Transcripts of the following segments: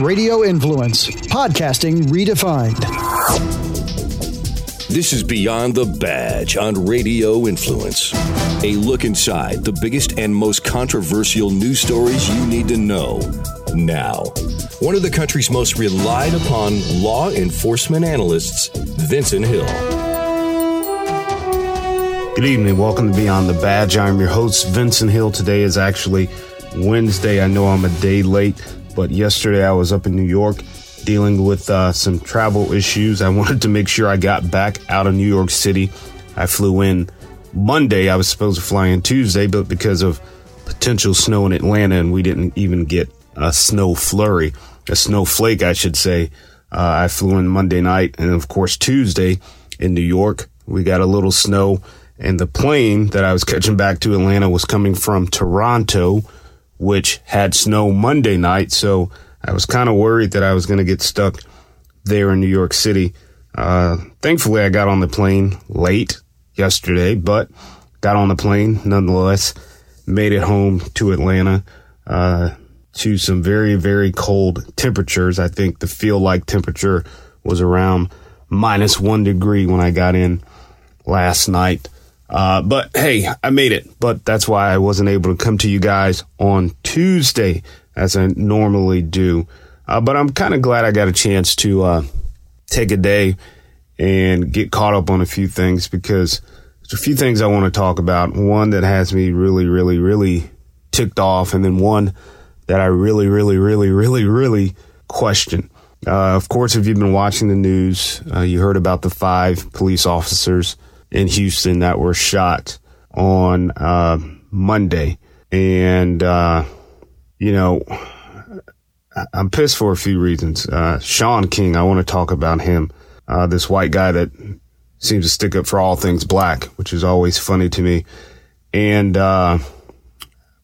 Radio Influence, podcasting redefined. This is Beyond the Badge on Radio Influence. A look inside the biggest and most controversial news stories you need to know now. One of the country's most relied upon law enforcement analysts, Vincent Hill. Good evening. Welcome to Beyond the Badge. I'm your host, Vincent Hill. Today is actually Wednesday. I know I'm a day late, but yesterday I was up in New York dealing with uh, some travel issues. I wanted to make sure I got back out of New York City. I flew in Monday. I was supposed to fly in Tuesday, but because of potential snow in Atlanta, and we didn't even get a snow flurry, a snowflake, I should say. Uh, I flew in Monday night, and of course Tuesday in New York, we got a little snow and the plane that I was catching back to Atlanta was coming from Toronto, which had snow Monday night. So I was kind of worried that I was going to get stuck there in New York City. Uh, thankfully, I got on the plane late yesterday, but got on the plane nonetheless, made it home to Atlanta, uh, to some very, very cold temperatures. I think the feel like temperature was around minus one degree when I got in last night. Uh, but hey, I made it. But that's why I wasn't able to come to you guys on Tuesday as I normally do. Uh, but I'm kind of glad I got a chance to uh, take a day and get caught up on a few things because there's a few things I want to talk about. One that has me really, really, really ticked off, and then one that I really, really, really, really, really question. Uh, of course, if you've been watching the news, uh, you heard about the five police officers in Houston that were shot on uh, Monday. And, uh, you know, I'm pissed for a few reasons. Uh, Shaun King, I want to talk about him. Uh, this white guy that seems to stick up for all things black, which is always funny to me. And, uh,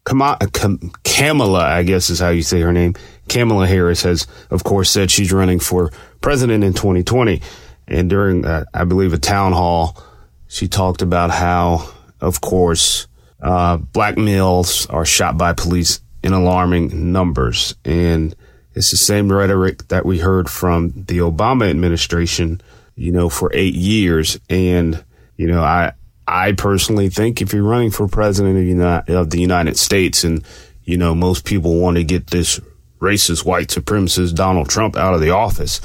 Kamala, I guess is how you say her name. Kamala Harris has, of course, said she's running for president in 2020. And during, uh, I believe, a town hall, she talked about how, of course, uh, black males are shot by police in alarming numbers. And it's the same rhetoric that we heard from the Obama administration, you know, for eight years. And, you know, I, I personally think if you're running for president of, of the United States and, you know, most people want to get this racist white supremacist Donald Trump out of the office,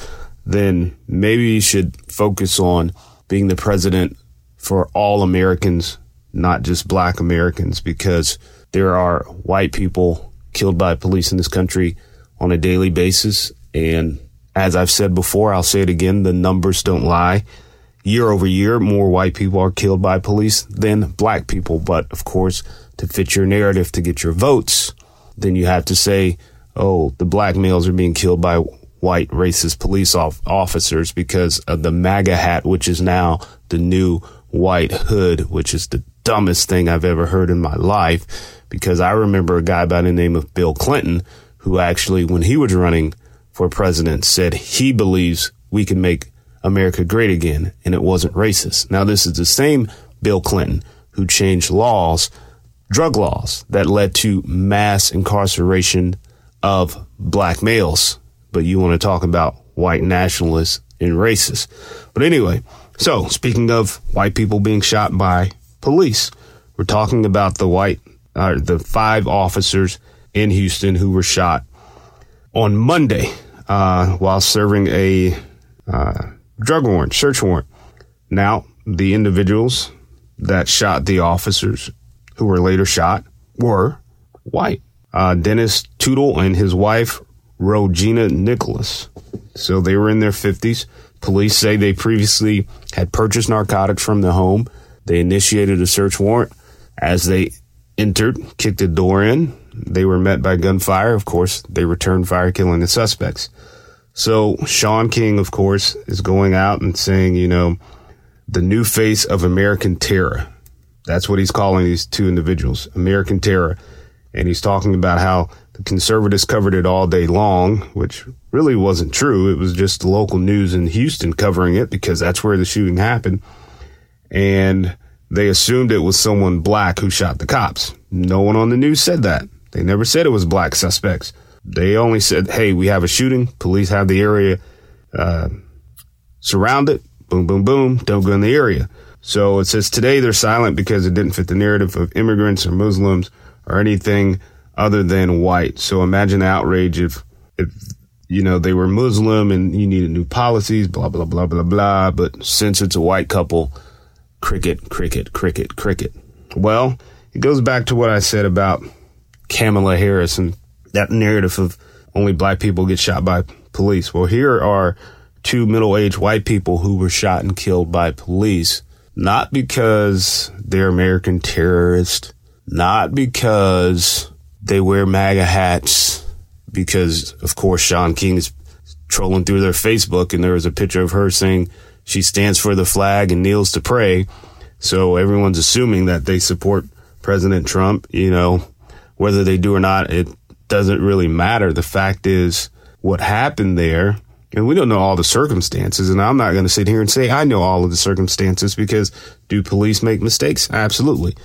then maybe you should focus on being the president for all Americans, not just black Americans, because there are white people killed by police in this country on a daily basis. And as I've said before, I'll say it again, the numbers don't lie. Year over year, more white people are killed by police than black people. But of course, to fit your narrative to get your votes, then you have to say, oh, the black males are being killed by white racist police officers because of the MAGA hat, which is now the new white hood, which is the dumbest thing I've ever heard in my life. Because I remember a guy by the name of Bill Clinton who actually, when he was running for president, said he believes we can make America great again and it wasn't racist. Now, this is the same Bill Clinton who changed laws, drug laws that led to mass incarceration of black males. But you want to talk about white nationalists and racists. But anyway, so, speaking of white people being shot by police, we're talking about the white, uh, the five officers in Houston who were shot on Monday uh, while serving a uh, drug warrant, search warrant. Now, the individuals that shot the officers who were later shot were white. Uh, Dennis Tuttle and his wife, Rhogena Nicholas. So they were in their 50s. Police say they previously had purchased narcotics from the home. They initiated a search warrant. As they entered, kicked the door in, they were met by gunfire. Of course, they returned fire, killing the suspects. So Shaun King, of course, is going out and saying, you know, the new face of American terror. That's what he's calling these two individuals, American terror. And he's talking about how the conservatives covered it all day long, which really wasn't true. It was just the local news in Houston covering it because that's where the shooting happened. And they assumed it was someone black who shot the cops. No one on the news said that. They never said it was black suspects. They only said, "Hey, we have a shooting. Police have the area uh, surrounded. Boom, boom, boom. Don't go in the area." So it says today they're silent because it didn't fit the narrative of immigrants or Muslims or anything other than white. So imagine the outrage if, if, you know, they were Muslim and you needed new policies, blah, blah, blah, blah, blah. But since it's a white couple, cricket, cricket, cricket, cricket. Well, it goes back to what I said about Kamala Harris and that narrative of only black people get shot by police. Well, here are two middle aged white people who were shot and killed by police not because they're American terrorists, not because they wear MAGA hats, because of course Shaun King is trolling through their Facebook and there was a picture of her saying she stands for the flag and kneels to pray. So everyone's assuming that they support President Trump, you know, whether they do or not, it doesn't really matter. The fact is what happened there and we don't know all the circumstances. And I'm not going to sit here and say I know all of the circumstances because do police make mistakes? Absolutely.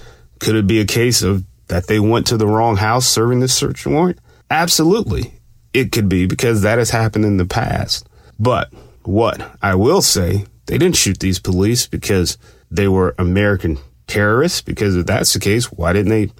Could it be a case of that they went to the wrong house serving this search warrant? Absolutely. It could be because that has happened in the past. But what I will say, they didn't shoot these police because they were American terrorists. Because if that's the case, why didn't they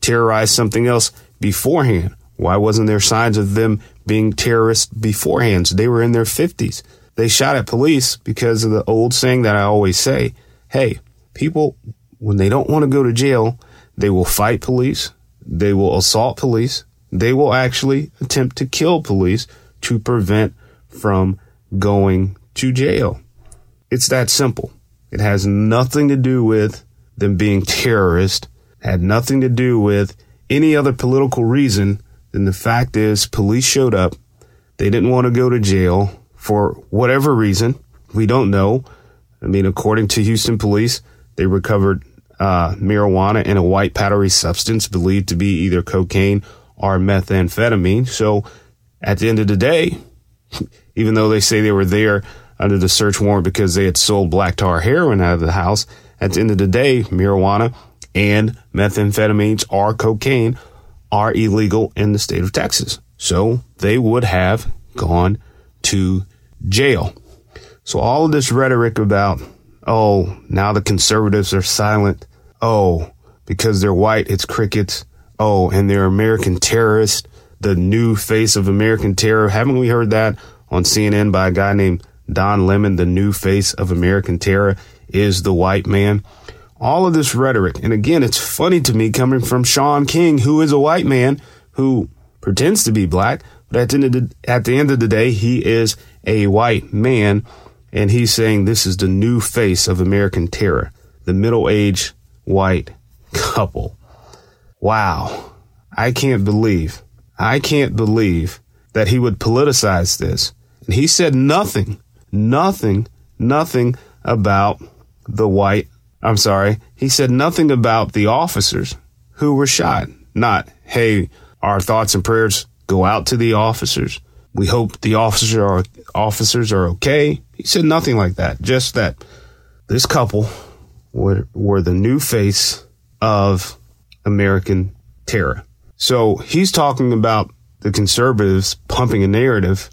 terrorize something else beforehand? Why wasn't there signs of them being terrorists beforehand. So they were in their 50s. They shot at police because of the old saying that I always say hey, people, when they don't want to go to jail, they will fight police, they will assault police, they will actually attempt to kill police to prevent from going to jail. It's that simple. It has nothing to do with them being terrorists, had nothing to do with any other political reason and the fact is, police showed up. They didn't want to go to jail for whatever reason. We don't know. I mean, according to Houston police, they recovered uh, marijuana and a white powdery substance believed to be either cocaine or methamphetamine. So at the end of the day, even though they say they were there under the search warrant because they had sold black tar heroin out of the house, at the end of the day, marijuana and methamphetamines or cocaine are illegal in the state of Texas. So they would have gone to jail. So all of this rhetoric about, oh, now the conservatives are silent. Oh, because they're white, it's crickets. Oh, and they're American terrorists, the new face of American terror. Haven't we heard that on CNN by a guy named Don Lemon? The new face of American terror is the white man all of this rhetoric. And again, it's funny to me coming from Shaun King, who is a white man who pretends to be black, but at the, end of the, the end of the day, he is a white man. And he's saying this is the new face of American terror, the middle aged white couple. Wow. I can't believe, I can't believe that he would politicize this. And he said nothing, nothing, nothing about the white I'm sorry, he said nothing about the officers who were shot. Not, hey, our thoughts and prayers go out to the officers. We hope the officers are officers are okay. He said nothing like that. Just that this couple were, were the new face of American terror. So he's talking about the conservatives pumping a narrative,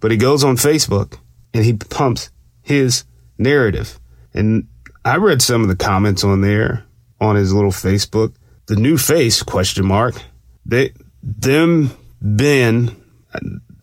but he goes on Facebook and he pumps his narrative. And I read some of the comments on there on his little Facebook. The new face question mark. They them been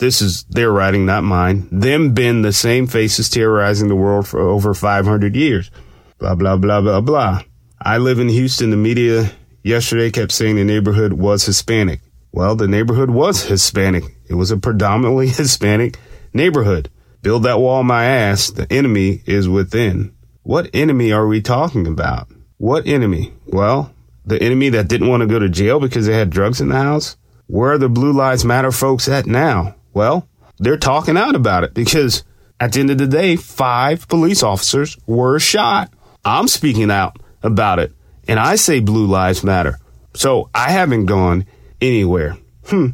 this is their writing, not mine. Them been the same faces terrorizing the world for over 500 years. Blah blah blah blah blah. I live in Houston. The media yesterday kept saying the neighborhood was Hispanic. Well, the neighborhood was Hispanic. It was a predominantly Hispanic neighborhood. Build that wall my ass. The enemy is within. What enemy are we talking about? What enemy? Well, the enemy that didn't want to go to jail because they had drugs in the house? Where are the Blue Lives Matter folks at now? Well, they're talking out about it because at the end of the day, five police officers were shot. I'm speaking out about it and I say Blue Lives Matter. So I haven't gone anywhere. Hmm.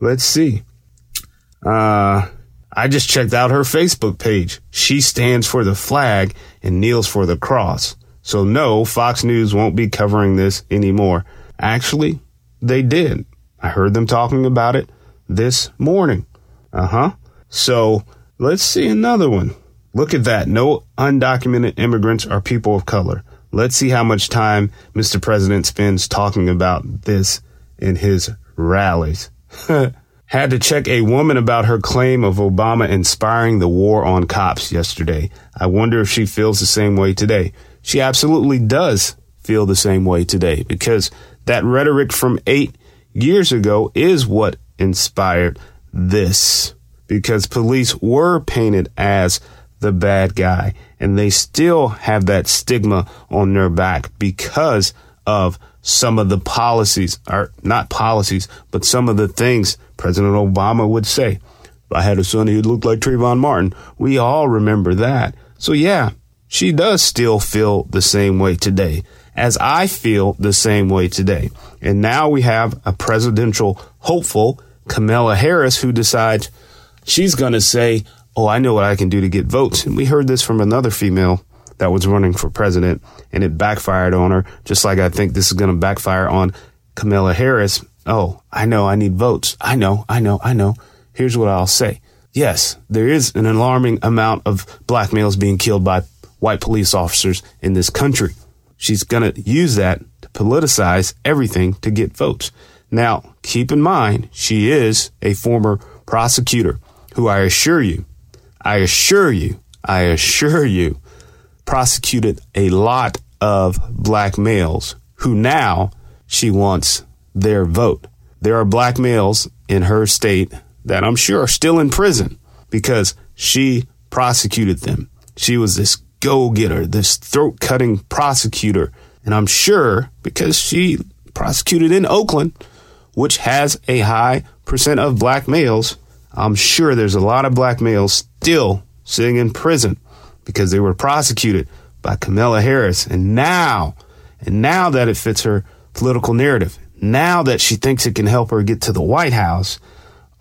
Let's see. Uh, I just checked out her Facebook page. She stands for the flag and kneels for the cross. So no, Fox News won't be covering this anymore. Actually, they did. I heard them talking about it. This morning. Uh huh. So let's see another one. Look at that. No undocumented immigrants or people of color. Let's see how much time Mr. President spends talking about this in his rallies. Had to check a woman about her claim of Obama inspiring the war on cops yesterday. I wonder if she feels the same way today. She absolutely does feel the same way today because that rhetoric from eight years ago is what inspired this because police were painted as the bad guy and they still have that stigma on their back because of some of the policies or not policies, but some of the things President Obama would say. If I had a son who looked like Trayvon Martin, we all remember that. So yeah, she does still feel the same way today as I feel the same way today. And now we have a presidential hopeful, Kamala Harris, who decides she's going to say, Oh, I know what I can do to get votes. And we heard this from another female that was running for president and it backfired on her, just like I think this is going to backfire on Kamala Harris. Oh, I know I need votes. I know, I know, I know. Here's what I'll say. Yes, there is an alarming amount of black males being killed by white police officers in this country. She's going to use that to politicize everything to get votes. Now, keep in mind, she is a former prosecutor who I assure you, I assure you, I assure you, prosecuted a lot of black males who now she wants their vote. There are black males in her state that I'm sure are still in prison because she prosecuted them. She was this go getter, this throat cutting prosecutor. And I'm sure because she prosecuted in Oakland, which has a high percent of black males, I'm sure there's a lot of black males still sitting in prison because they were prosecuted by Kamala Harris. And now, and now that it fits her political narrative, now that she thinks it can help her get to the White House,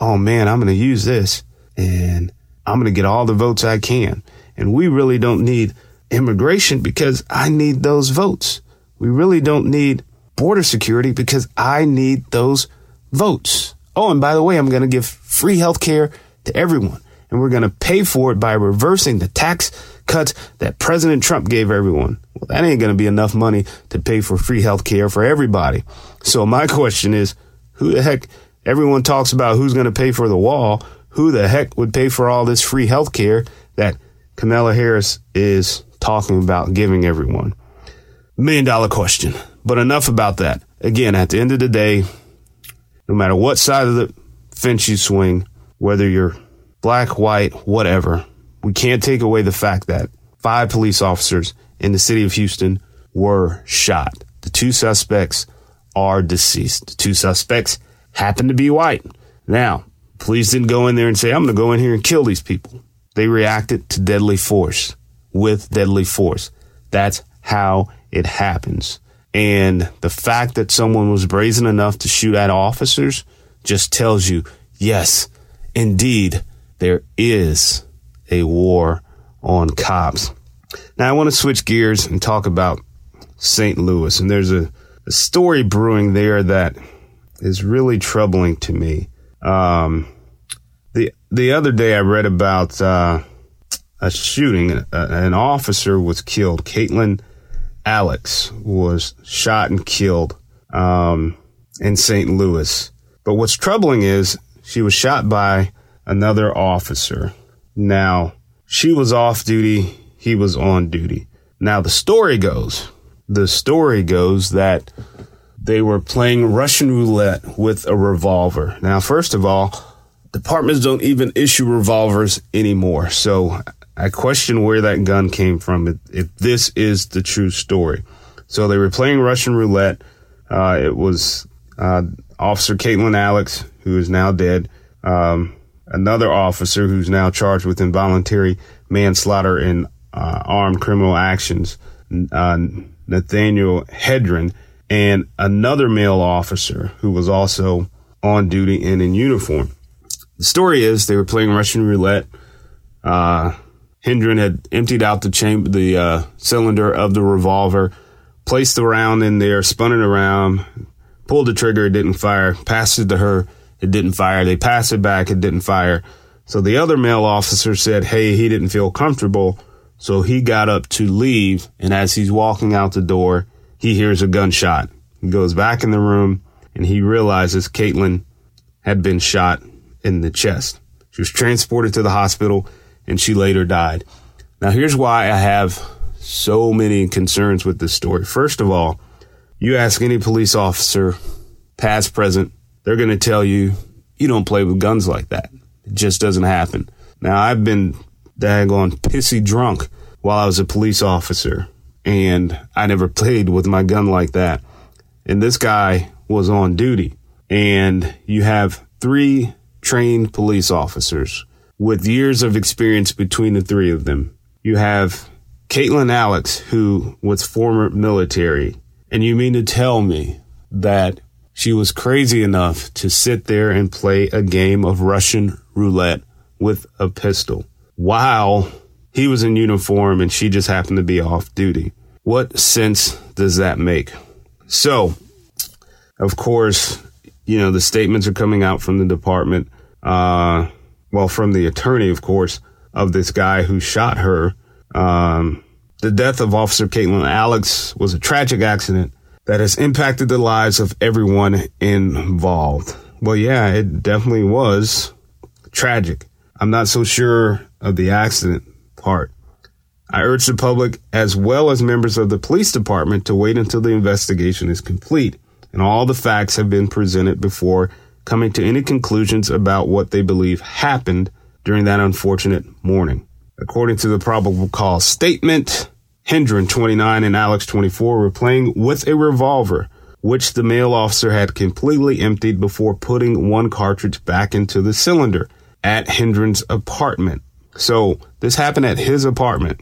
oh man, I'm going to use this and I'm going to get all the votes I can. And we really don't need immigration because I need those votes. We really don't need border security because I need those votes. Oh, and by the way, I'm going to give free health care to everyone. And we're going to pay for it by reversing the tax cuts that President Trump gave everyone. Well, that ain't going to be enough money to pay for free health care for everybody. So my question is, who the heck, everyone talks about who's going to pay for the wall. Who the heck would pay for all this free health care that Kamala Harris is talking about giving everyone? Million dollar question. But enough about that. Again, at the end of the day, no matter what side of the fence you swing, whether you're black, white, whatever, we can't take away the fact that five police officers in the city of Houston were shot. The two suspects are deceased. The two suspects happen to be white. Now, police didn't go in there and say, I'm going to go in here and kill these people. They reacted to deadly force with deadly force. That's how it happens. And the fact that someone was brazen enough to shoot at officers just tells you, yes, indeed, there is a war on cops. Now, I want to switch gears and talk about St. Louis. And there's a, a story brewing there that is really troubling to me. Um, the the other day, I read about uh, a shooting. A, an officer was killed. Katlyn Alix was shot and killed um, in St. Louis. But what's troubling is she was shot by another officer. Now, she was off duty, he was on duty. Now, the story goes, the story goes that they were playing Russian roulette with a revolver. Now, first of all, departments don't even issue revolvers anymore. So I question where that gun came from if this is the true story. So they were playing Russian roulette. Uh, it was uh, Officer Katlyn Alix, who is now dead, um, another officer who's now charged with involuntary manslaughter and uh, armed criminal actions, uh, Nathaniel Hendren, and another male officer who was also on duty and in uniform. The story is they were playing Russian roulette. Uh, Hendren had emptied out the chamber, the uh, cylinder of the revolver, placed the round in there, spun it around, pulled the trigger, it didn't fire, passed it to her, It didn't fire. They passed it back. It didn't fire. So the other male officer said, Hey, he didn't feel comfortable. So he got up to leave. And as he's walking out the door, he hears a gunshot. He goes back in the room and he realizes Katlyn had been shot in the chest. She was transported to the hospital and she later died. Now, here's why I have so many concerns with this story. First of all, you ask any police officer, past, present, they're going to tell you, you don't play with guns like that. It just doesn't happen. Now, I've been daggone pissy drunk while I was a police officer, and I never played with my gun like that. And this guy was on duty, and you have three trained police officers with years of experience between the three of them. You have Katlyn Alix, who was former military. And you mean to tell me that she was crazy enough to sit there and play a game of Russian roulette with a pistol while he was in uniform and she just happened to be off duty? What sense does that make? So, of course, you know, the statements are coming out from the department, uh, well, from the attorney, of course, of this guy who shot her. Um, the death of Officer Katlyn Alix was a tragic accident that has impacted the lives of everyone involved. Well, yeah, it definitely was tragic. I'm not so sure of the accident part. I urge the public, as well as members of the police department, to wait until the investigation is complete and all the facts have been presented before coming to any conclusions about what they believe happened during that unfortunate morning. According to the probable cause statement, Hendren, 29, and Alix, 24, were playing with a revolver, which the male officer had completely emptied before putting one cartridge back into the cylinder at Hendren's apartment. So this happened at his apartment.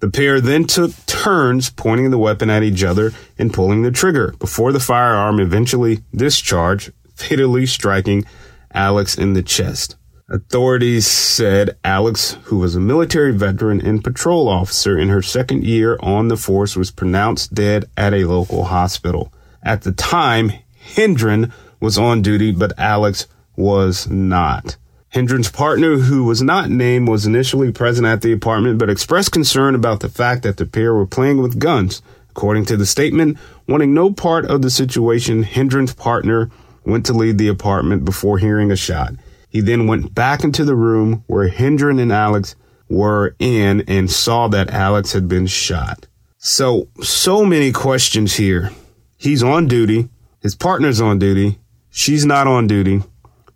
The pair then took turns pointing the weapon at each other and pulling the trigger before the firearm eventually discharged, fatally striking Alix in the chest. Authorities said Alix, who was a military veteran and patrol officer in her second year on the force, was pronounced dead at a local hospital. At the time, Hendren was on duty, but Alix was not. Hendren's partner, who was not named, was initially present at the apartment but expressed concern about the fact that the pair were playing with guns. According to the statement, wanting no part of the situation, Hendren's partner went to leave the apartment before hearing a shot. He then went back into the room where Hendren and Alix were in and saw that Alix had been shot. So, so many questions here. He's on duty. His partner's on duty. She's not on duty,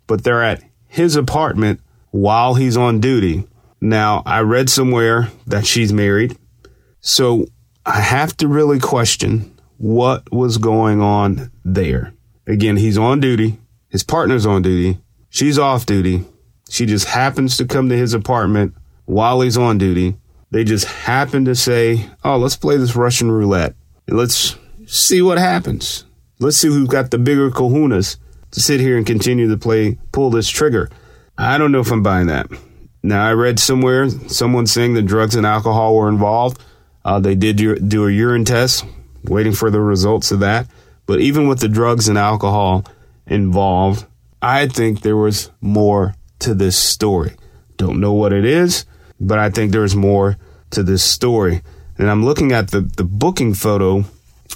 but they're at his apartment while he's on duty. Now, I read somewhere that she's married. So I have to really question what was going on there. Again, he's on duty. His partner's on duty. She's off duty. She just happens to come to his apartment while he's on duty. They just happen to say, Oh, let's play this Russian roulette. Let's see what happens. Let's see who's got the bigger kahunas to sit here and continue to play, pull this trigger. I don't know if I'm buying that. Now, I read somewhere someone saying that drugs and alcohol were involved. Uh, they did do a urine test, waiting for the results of that. But even with the drugs and alcohol involved, I think there was more to this story. Don't know what it is, but I think there's more to this story. And I'm looking at the, the booking photo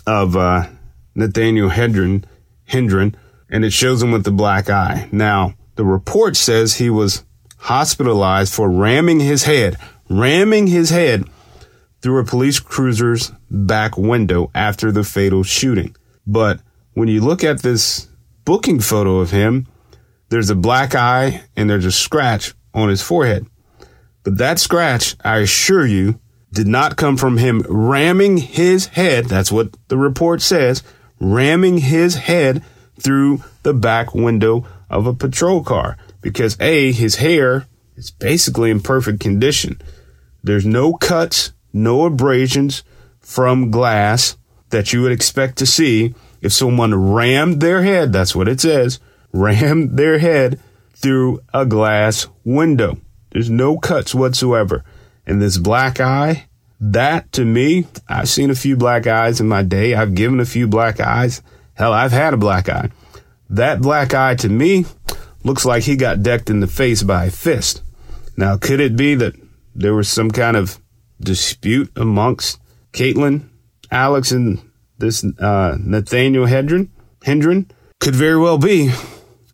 of uh, Nathaniel Hendren, Hendren and it shows him with the black eye. Now, the report says he was hospitalized for ramming his head, ramming his head through a police cruiser's back window after the fatal shooting. But when you look at this booking photo of him, there's a black eye and there's a scratch on his forehead. But that scratch, I assure you, did not come from him ramming his head. That's what the report says. Ramming his head through the back window of a patrol car because A, his hair is basically in perfect condition. There's no cuts, no abrasions from glass that you would expect to see if someone rammed their head, that's what it says, rammed their head through a glass window. There's no cuts whatsoever. And this black eye, that to me, I've seen a few black eyes in my day. I've given a few black eyes. Hell, I've had a black eye. that black eye to me looks like he got decked in the face by a fist. Now, could it be that there was some kind of dispute amongst Katlyn, Alix, and this uh, Nathaniel Hendren? Hendren could very well be.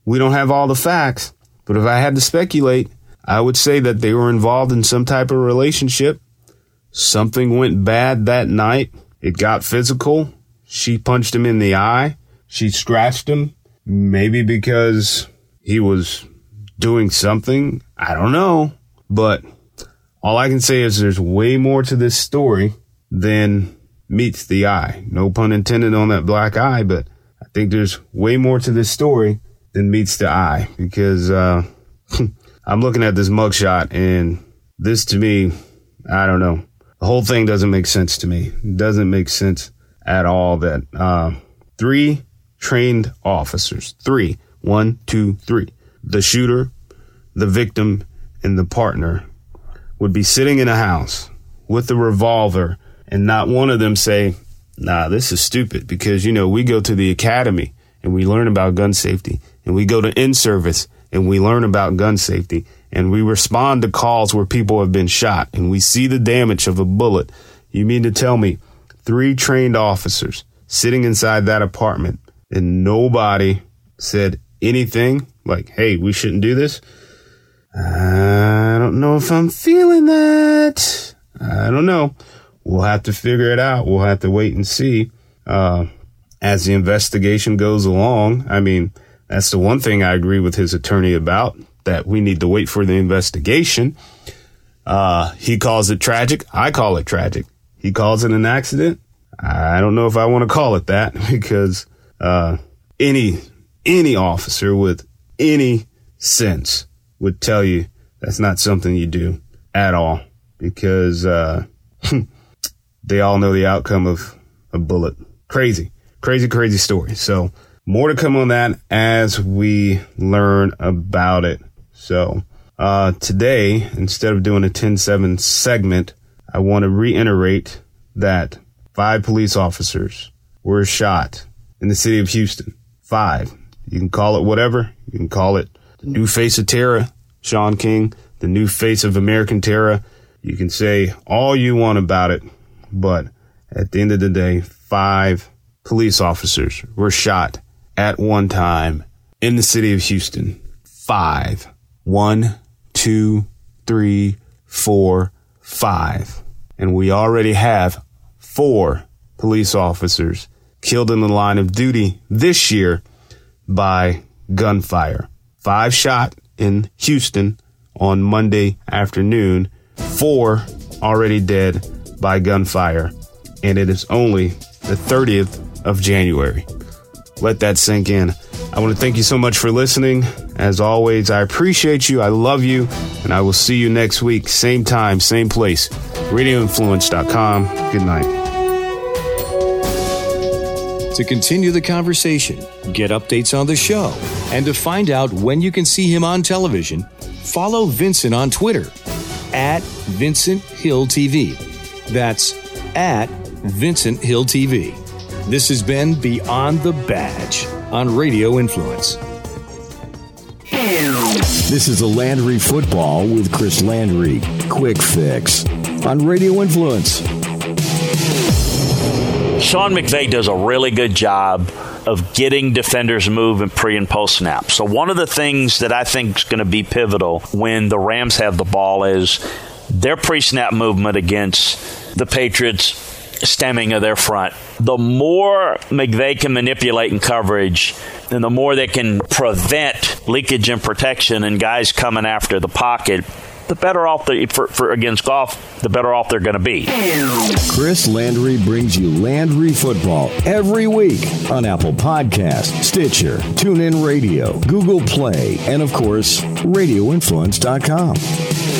We don't have all the facts, but if I had to speculate, I would say that they were involved in some type of relationship. Something went bad that night. It got physical. She punched him in the eye. She scratched him. Maybe because he was doing something. I don't know. But all I can say is there's way more to this story than meets the eye. No pun intended on that black eye, but I think there's way more to this story than meets the eye because, uh, I'm looking at this mugshot and this to me, I don't know. The whole thing doesn't make sense to me. It doesn't make sense at all that, uh, three trained officers, three, one, two, three, the shooter, the victim, and the partner would be sitting in a house with a revolver and not one of them say, nah, this is stupid because, you know, we go to the academy and we learn about gun safety and we go to in service and we learn about gun safety and we respond to calls where people have been shot and we see the damage of a bullet. You mean to tell me three trained officers sitting inside that apartment and nobody said anything like, hey, we shouldn't do this? I don't know if I'm feeling that. I don't know. We'll have to figure it out. We'll have to wait and see uh, as the investigation goes along. I mean, that's the one thing I agree with his attorney about that we need to wait for the investigation. Uh, he calls it tragic. I call it tragic. He calls it an accident. I don't know if I want to call it that because uh, any any officer with any sense would tell you that's not something you do at all because uh, they all know the outcome of a bullet. Crazy, crazy, crazy story. So more to come on that as we learn about it. So uh, today, instead of doing a 10-7 segment, I want to reiterate that five police officers were shot in the city of Houston. Five. You can call it whatever. You can call it the new face of terror, Shaun King, the new face of American terror. You can say all you want about it, but at the end of the day, five police officers were shot at one time in the city of Houston. Five. One, two, three, four, five. And we already have four police officers killed in the line of duty this year by gunfire. Five shot in Houston on Monday afternoon, four already dead by gunfire, and it is only the 30th of January. Let that sink in. I want to thank you so much for listening. As always, I appreciate you. I love you. And I will see you next week, same time, same place. RadioInfluence.com. Good night. To continue the conversation, get updates on the show, and to find out when you can see him on television, follow Vincent on Twitter at Vincent Hill TV. That's at Vincent Hill TV. This has been Beyond the Badge on Radio Influence. This is a Landry Football with Chris Landry. Quick fix on Radio Influence. Sean McVay does a really good job of getting defenders move moving pre and post snap. So one of the things that I think is going to be pivotal when the Rams have the ball is their pre snap movement against the Patriots stemming of their front. The more McVay can manipulate in coverage, and the more they can prevent leakage and protection and guys coming after the pocket, the better off they, for, for against Goff, the better off they're going to be. Chris Landry brings you Landry Football every week on Apple Podcast, Stitcher, TuneIn Radio, Google Play, and of course, RadioInfluence.com.